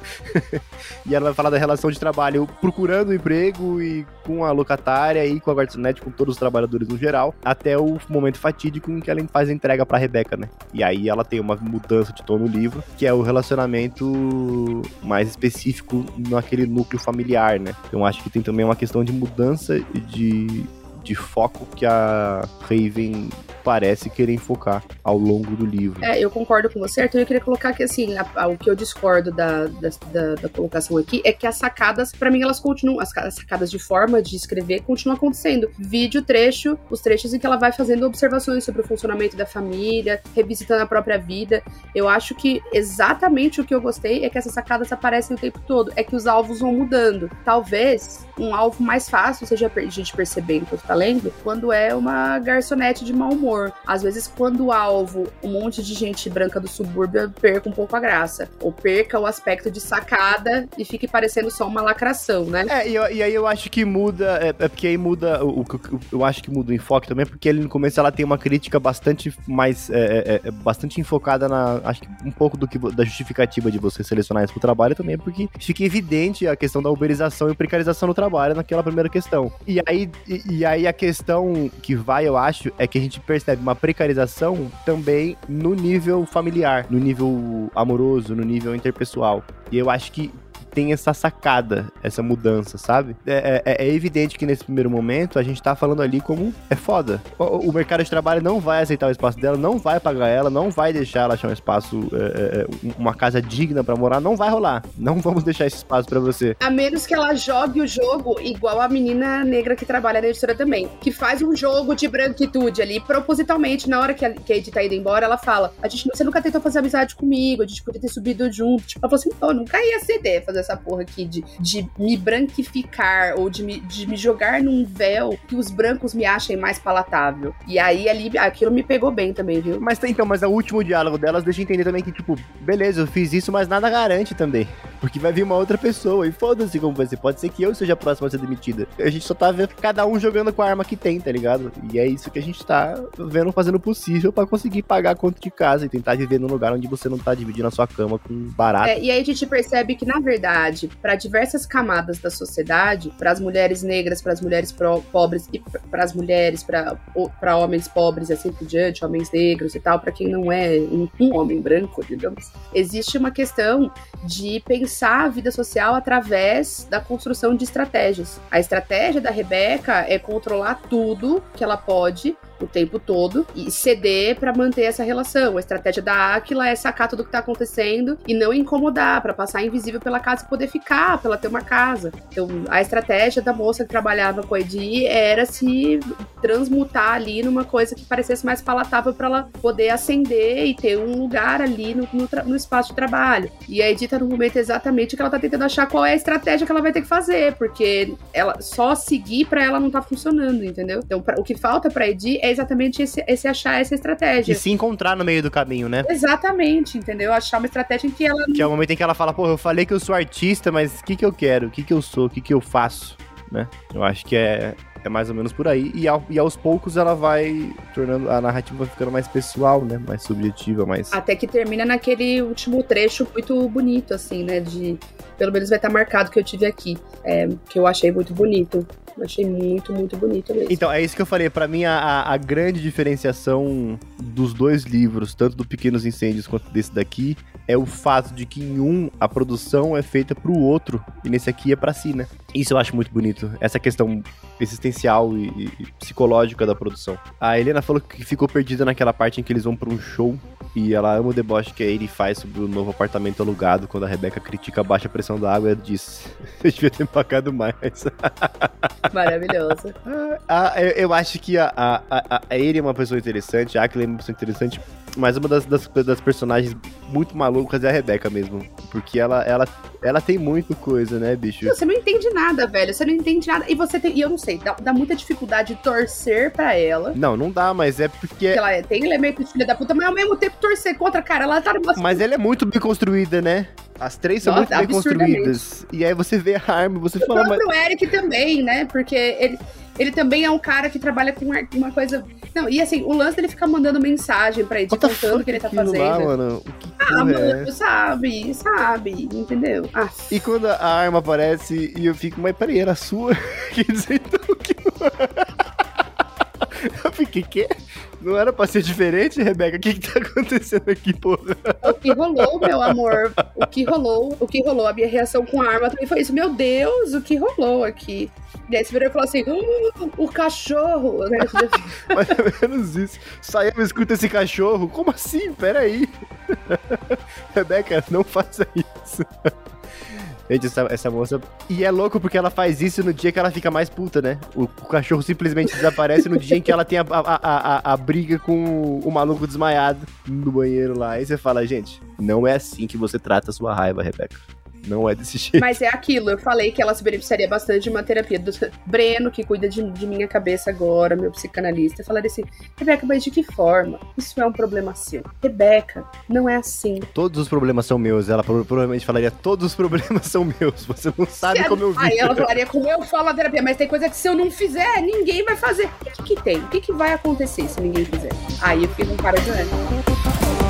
e ela vai falar da relação de trabalho procurando emprego e com a locatária e com a garçonete, com todos os trabalhadores no geral, até o momento fatídico em que ela faz a entrega pra Rebeca, né? E aí ela tem uma mudança de tom no livro, que é o relacionamento mais específico naquele núcleo familiar, né? Então acho que tem também uma questão de mudança de, de foco que a Raven parece querer enfocar ao longo do livro. É, eu concordo com você, Arthur. Eu queria colocar que, assim, a, a, o que eu discordo da, da, da, da colocação aqui é que as sacadas, para mim, elas continuam, as, as, sacadas de forma de escrever continuam acontecendo. Vídeo, trecho, os trechos em que ela vai fazendo observações sobre o funcionamento da família, revisitando a própria vida. Eu acho que exatamente o que eu gostei é que essas sacadas aparecem o tempo todo, é que os alvos vão mudando. Talvez um alvo mais fácil seja a gente perceber enquanto tá lendo, quando é uma garçonete de mau humor. Às vezes, quando alvo, um monte de gente branca do subúrbio, perca um pouco a graça. Ou perca o aspecto de sacada e fique parecendo só uma lacração, né? É, e, e aí eu acho que muda, é, é porque aí muda, o, o, eu acho que muda o enfoque também, porque ele no começo ela tem uma crítica bastante mais, é, é, é, bastante enfocada na, acho que um pouco do que, da justificativa de você selecionar isso pro trabalho também, porque fica evidente a questão da uberização e precarização no trabalho naquela primeira questão. E aí, e, e aí a questão que vai, eu acho, é que a gente percebe uma precarização também no nível familiar, no nível amoroso, no nível interpessoal. E eu acho que tem essa sacada, essa mudança, sabe? É, é, é, evidente que nesse primeiro momento a gente tá falando ali como é foda. O, o, mercado de trabalho não vai aceitar o espaço dela, não vai pagar ela, não vai deixar ela achar um espaço, é, é, é uma casa digna para morar, não vai rolar. Não vamos deixar esse espaço para você. A menos que ela jogue o jogo igual a menina negra que trabalha na editora também, que faz um jogo de branquitude ali, propositalmente, na hora que a Kate tá indo embora, ela fala: a gente, você nunca tentou fazer amizade comigo, a gente podia ter subido junto. Tipo, ela falou assim: eu nunca ia ceder fazer essa porra aqui de, de me branquificar ou de me, de me jogar num véu que os brancos me achem mais palatável. E aí ali aquilo me pegou bem também, viu? Mas então, mas o último diálogo delas deixa entender também que, tipo, beleza, eu fiz isso, mas nada garante também. Porque vai vir uma outra pessoa e foda-se como vai ser. Pode ser que eu seja a próxima a ser demitida. A gente só tá vendo cada um jogando com a arma que tem, tá ligado? E é isso que a gente tá vendo, fazendo o possível para conseguir pagar a conta de casa e tentar viver num lugar onde você não tá dividindo a sua cama com barato. É, e aí a gente percebe que, na verdade, para diversas camadas da sociedade, para as mulheres negras, para as mulheres pobres e para as mulheres, para homens pobres e assim por diante, homens negros e tal, para quem não é um, um homem branco, digamos, existe uma questão de pensar a vida social através da construção de estratégias. A estratégia da Rebeca é controlar tudo que ela pode o tempo todo e ceder para manter essa relação. A estratégia da Aquila é sacar tudo que tá acontecendo e não incomodar, para passar invisível pela casa e poder ficar, pra ela ter uma casa. Então, a estratégia da moça que trabalhava com a Edi era se transmutar ali numa coisa que parecesse mais palatável para ela poder ascender e ter um lugar ali no, no, no, espaço de trabalho. E a Edi tá no momento exatamente que ela tá tentando achar qual é a estratégia que ela vai ter que fazer, porque ela só seguir para ela não tá funcionando, entendeu? Então, pra, o que falta pra Edi é exatamente esse, esse, achar essa estratégia. E se encontrar no meio do caminho, né? Exatamente, entendeu? Achar uma estratégia em que ela. Que é o momento em que ela fala, pô, eu falei que eu sou artista, mas o que, que eu quero? O que, que eu sou? O que, que eu faço? Né? Eu acho que é, é mais ou menos por aí. E, ao, e aos poucos ela vai tornando. A narrativa vai ficando mais pessoal, né? Mais subjetiva, mais. Até que termina naquele último trecho muito bonito, assim, né? De pelo menos vai estar marcado que eu tive aqui, é, que eu achei muito bonito. Achei muito, muito bonito mesmo. Então, é isso que eu falei. Pra mim, a, a grande diferenciação dos dois livros, tanto do Pequenos Incêndios quanto desse daqui, é o fato de que em um a produção é feita pro outro e nesse aqui é pra si, né? Isso eu acho muito bonito. Essa questão existencial e, e psicológica da produção. A Helena falou que ficou perdida naquela parte em que eles vão pra um show e ela ama o deboche que a Amy faz sobre o novo apartamento alugado quando a Rebeca critica a baixa pressão da água. Ela diz: Eu devia ter pagado mais. Maravilhoso. Ah, eu, eu acho que a, a, a, a Amy é uma pessoa interessante, a Akela é uma pessoa interessante, mas uma das, das, das personagens muito malucas é a Rebeca mesmo. Porque ela, ela, ela tem muita coisa, né, bicho? Você não entende nada, velho. Você não entende nada. E você tem. E eu não sei, dá, dá muita dificuldade de torcer pra ela. Não, não dá, mas é porque. Porque ela é- tem elemento de filha da puta, mas ao mesmo tempo torcer contra, cara, ela tá numa. Mas ela é muito bem construída, né? As três são Nossa, muito bem construídas. E aí você vê a arma, você O fala, mas. próprio Eric também, né? Porque ele, ele também é um cara que trabalha com uma coisa. Não, e assim, o lance dele ficar mandando mensagem pra ele, What contando o que ele tá fazendo. lá, mano? O que ah, é mano, essa? sabe, sabe, entendeu? Ah, E quando a arma aparece e eu fico, mas peraí, era sua? Quer dizer, então que. eu fiquei, quê? Não era pra ser diferente, Rebeca? O que que tá acontecendo aqui, porra? o que rolou, meu amor? O que rolou? O que rolou? A minha reação com a arma também foi isso. Meu Deus, o que rolou aqui? E aí você virou e falou assim: "Ah, o cachorro! Né? Mais ou menos isso. Saiu, escuta esse cachorro. Como assim? Peraí. Rebeca, não faça isso. Gente, essa, essa moça. E é louco porque ela faz isso no dia que ela fica mais puta, né? O, o cachorro simplesmente desaparece no dia em que ela tem a, a, a, a- briga com o, maluco desmaiado no banheiro lá. Aí você fala, gente, não é assim que você trata a sua raiva, Rebeca. Não é desse jeito. Mas é aquilo, eu falei que ela se beneficiaria bastante de uma terapia. Do Breno, que cuida de, de minha cabeça agora, meu psicanalista, falaria assim: Rebeca, mas de que forma? Isso é um problema seu. Rebeca, não é assim. Todos os problemas são meus. Ela prova- provavelmente falaria, todos os problemas são meus. Você não sabe Se- como eu vi. Aí ela falaria como eu falo na terapia, mas tem coisa que se eu não fizer, ninguém vai fazer. O que, que tem? O que, que vai acontecer se ninguém fizer? Aí eu fiquei com cara de né?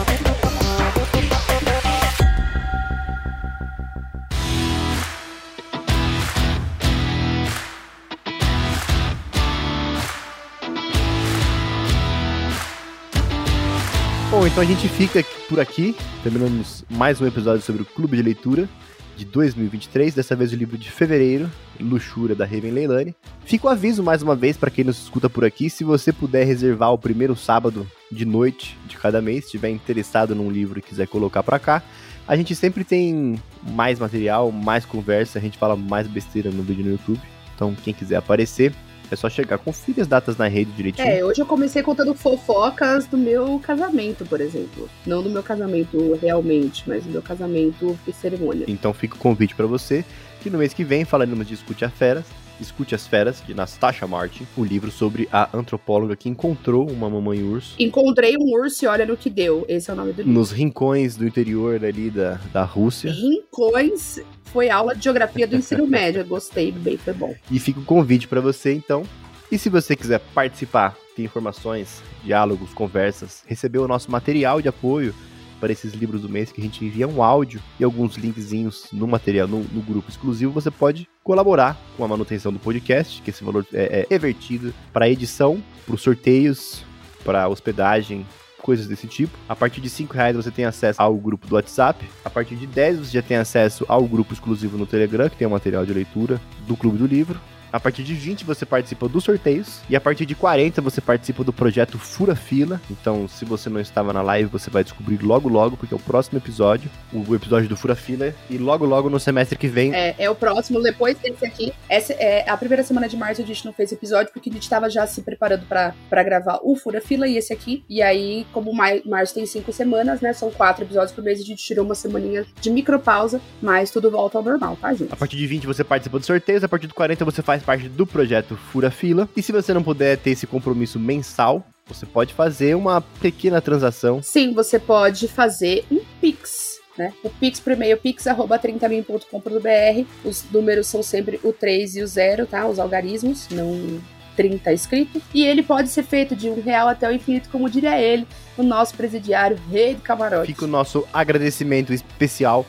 Bom, então a gente fica por aqui. Terminamos mais um episódio sobre o Clube de Leitura de 2023. Dessa vez o livro de fevereiro, Luxúria, da Raven Leilani. Fica o aviso mais uma vez para quem nos escuta por aqui. Se você puder reservar o primeiro sábado de noite de cada mês, estiver interessado num livro e quiser colocar para cá, a gente sempre tem mais material, mais conversa. A gente fala mais besteira no vídeo no YouTube. Então, quem quiser aparecer, é só chegar. Confira as datas na rede direitinho. É, hoje eu comecei contando fofocas do meu casamento, por exemplo. Não do meu casamento realmente, mas do meu casamento e cerimônia. Então fica o convite pra você que no mês que vem falaremos de Escute as Feras, Escute as Feras, de Nastasha Martin, o livro sobre a antropóloga que encontrou uma mamãe urso Encontrei um urso e olha no que deu. Esse é o nome do livro. nos rincões do interior ali da, da Rússia. Rincões foi aula de geografia do ensino médio. Gostei, bem, foi bom. E fica o convite pra você então. E se você quiser participar, ter informações, diálogos, conversas, receber o nosso material de apoio para esses livros do mês que a gente envia um áudio e alguns linkzinhos no material, no, no grupo exclusivo, você pode colaborar com a manutenção do podcast, que esse valor é, é revertido para edição, para os sorteios, para hospedagem, coisas desse tipo. A partir de 5 reais você tem acesso ao grupo do WhatsApp. A partir de 10 você já tem acesso ao grupo exclusivo no Telegram, que tem o material de leitura do Clube do Livro. A partir de 20 você participa dos sorteios. E a partir de 40 você participa do projeto Fura Fila. Então, se você não estava na live, você vai descobrir logo logo, porque é o próximo episódio, o episódio do Fura Fila. E logo logo no semestre que vem. É, é o próximo, depois desse aqui. Essa é a primeira semana de março a gente não fez episódio, porque a gente tava já se preparando pra pra gravar o Fura Fila e esse aqui. E aí, como março tem cinco semanas, né? São quatro episódios por mês, a gente tirou uma semaninha de micropausa, mas tudo volta ao normal, tá, gente? A partir de 20 você participa dos sorteios, a partir do 40 você faz parte do projeto Fura Fila. E se você não puder ter esse compromisso mensal, você pode fazer uma pequena transação. Sim, você pode fazer um Pix. Né? O Pix por e-mail, pix.30min.com.br. Os números são sempre o 3 e o 0, tá? Os algarismos, não 30 escrito. E ele pode ser feito de um real até o infinito, como diria ele, o nosso presidiário, rei do camarote. Fica o nosso agradecimento especial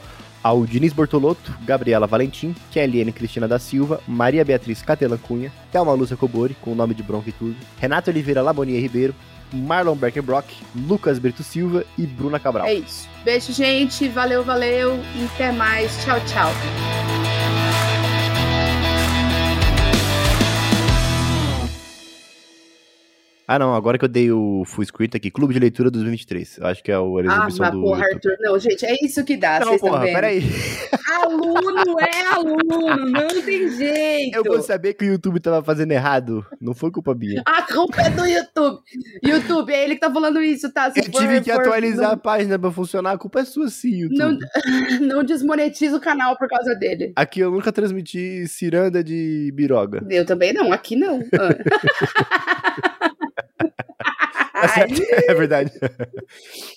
ao Diniz Bortolotto, Gabriela Valentim, Kellyane Cristina da Silva, Maria Beatriz Catela Cunha, Thelma Lúcia Cobori, com o nome de bronca e tudo, Renato Oliveira Labonier Ribeiro, Marlon Beckenbrock, Lucas Brito Silva e Bruna Cabral. É isso. Beijo, gente. Valeu, valeu. E até mais. Tchau, tchau. Ah, não, agora que eu dei o full script aqui, Clube de Leitura 2023. Eu acho que é o- Ah, exibição mas do. porra, YouTube. Arthur. Não, gente, é isso que dá. Não, Vocês estão porra, vendo. peraí. Aluno é aluno, não tem jeito. Eu vou saber que o YouTube tava fazendo errado. Não foi culpa minha. A culpa é do YouTube. YouTube, é ele que tá falando isso, tá? Se Eu tive for- que for- atualizar a página pra funcionar. A culpa é sua, sim, YouTube. Não, não, não desmonetiza o canal por causa dele. Aqui eu nunca transmiti ciranda de biroga. Eu também não, aqui não. Ah. Tá certo? Ai, É verdade.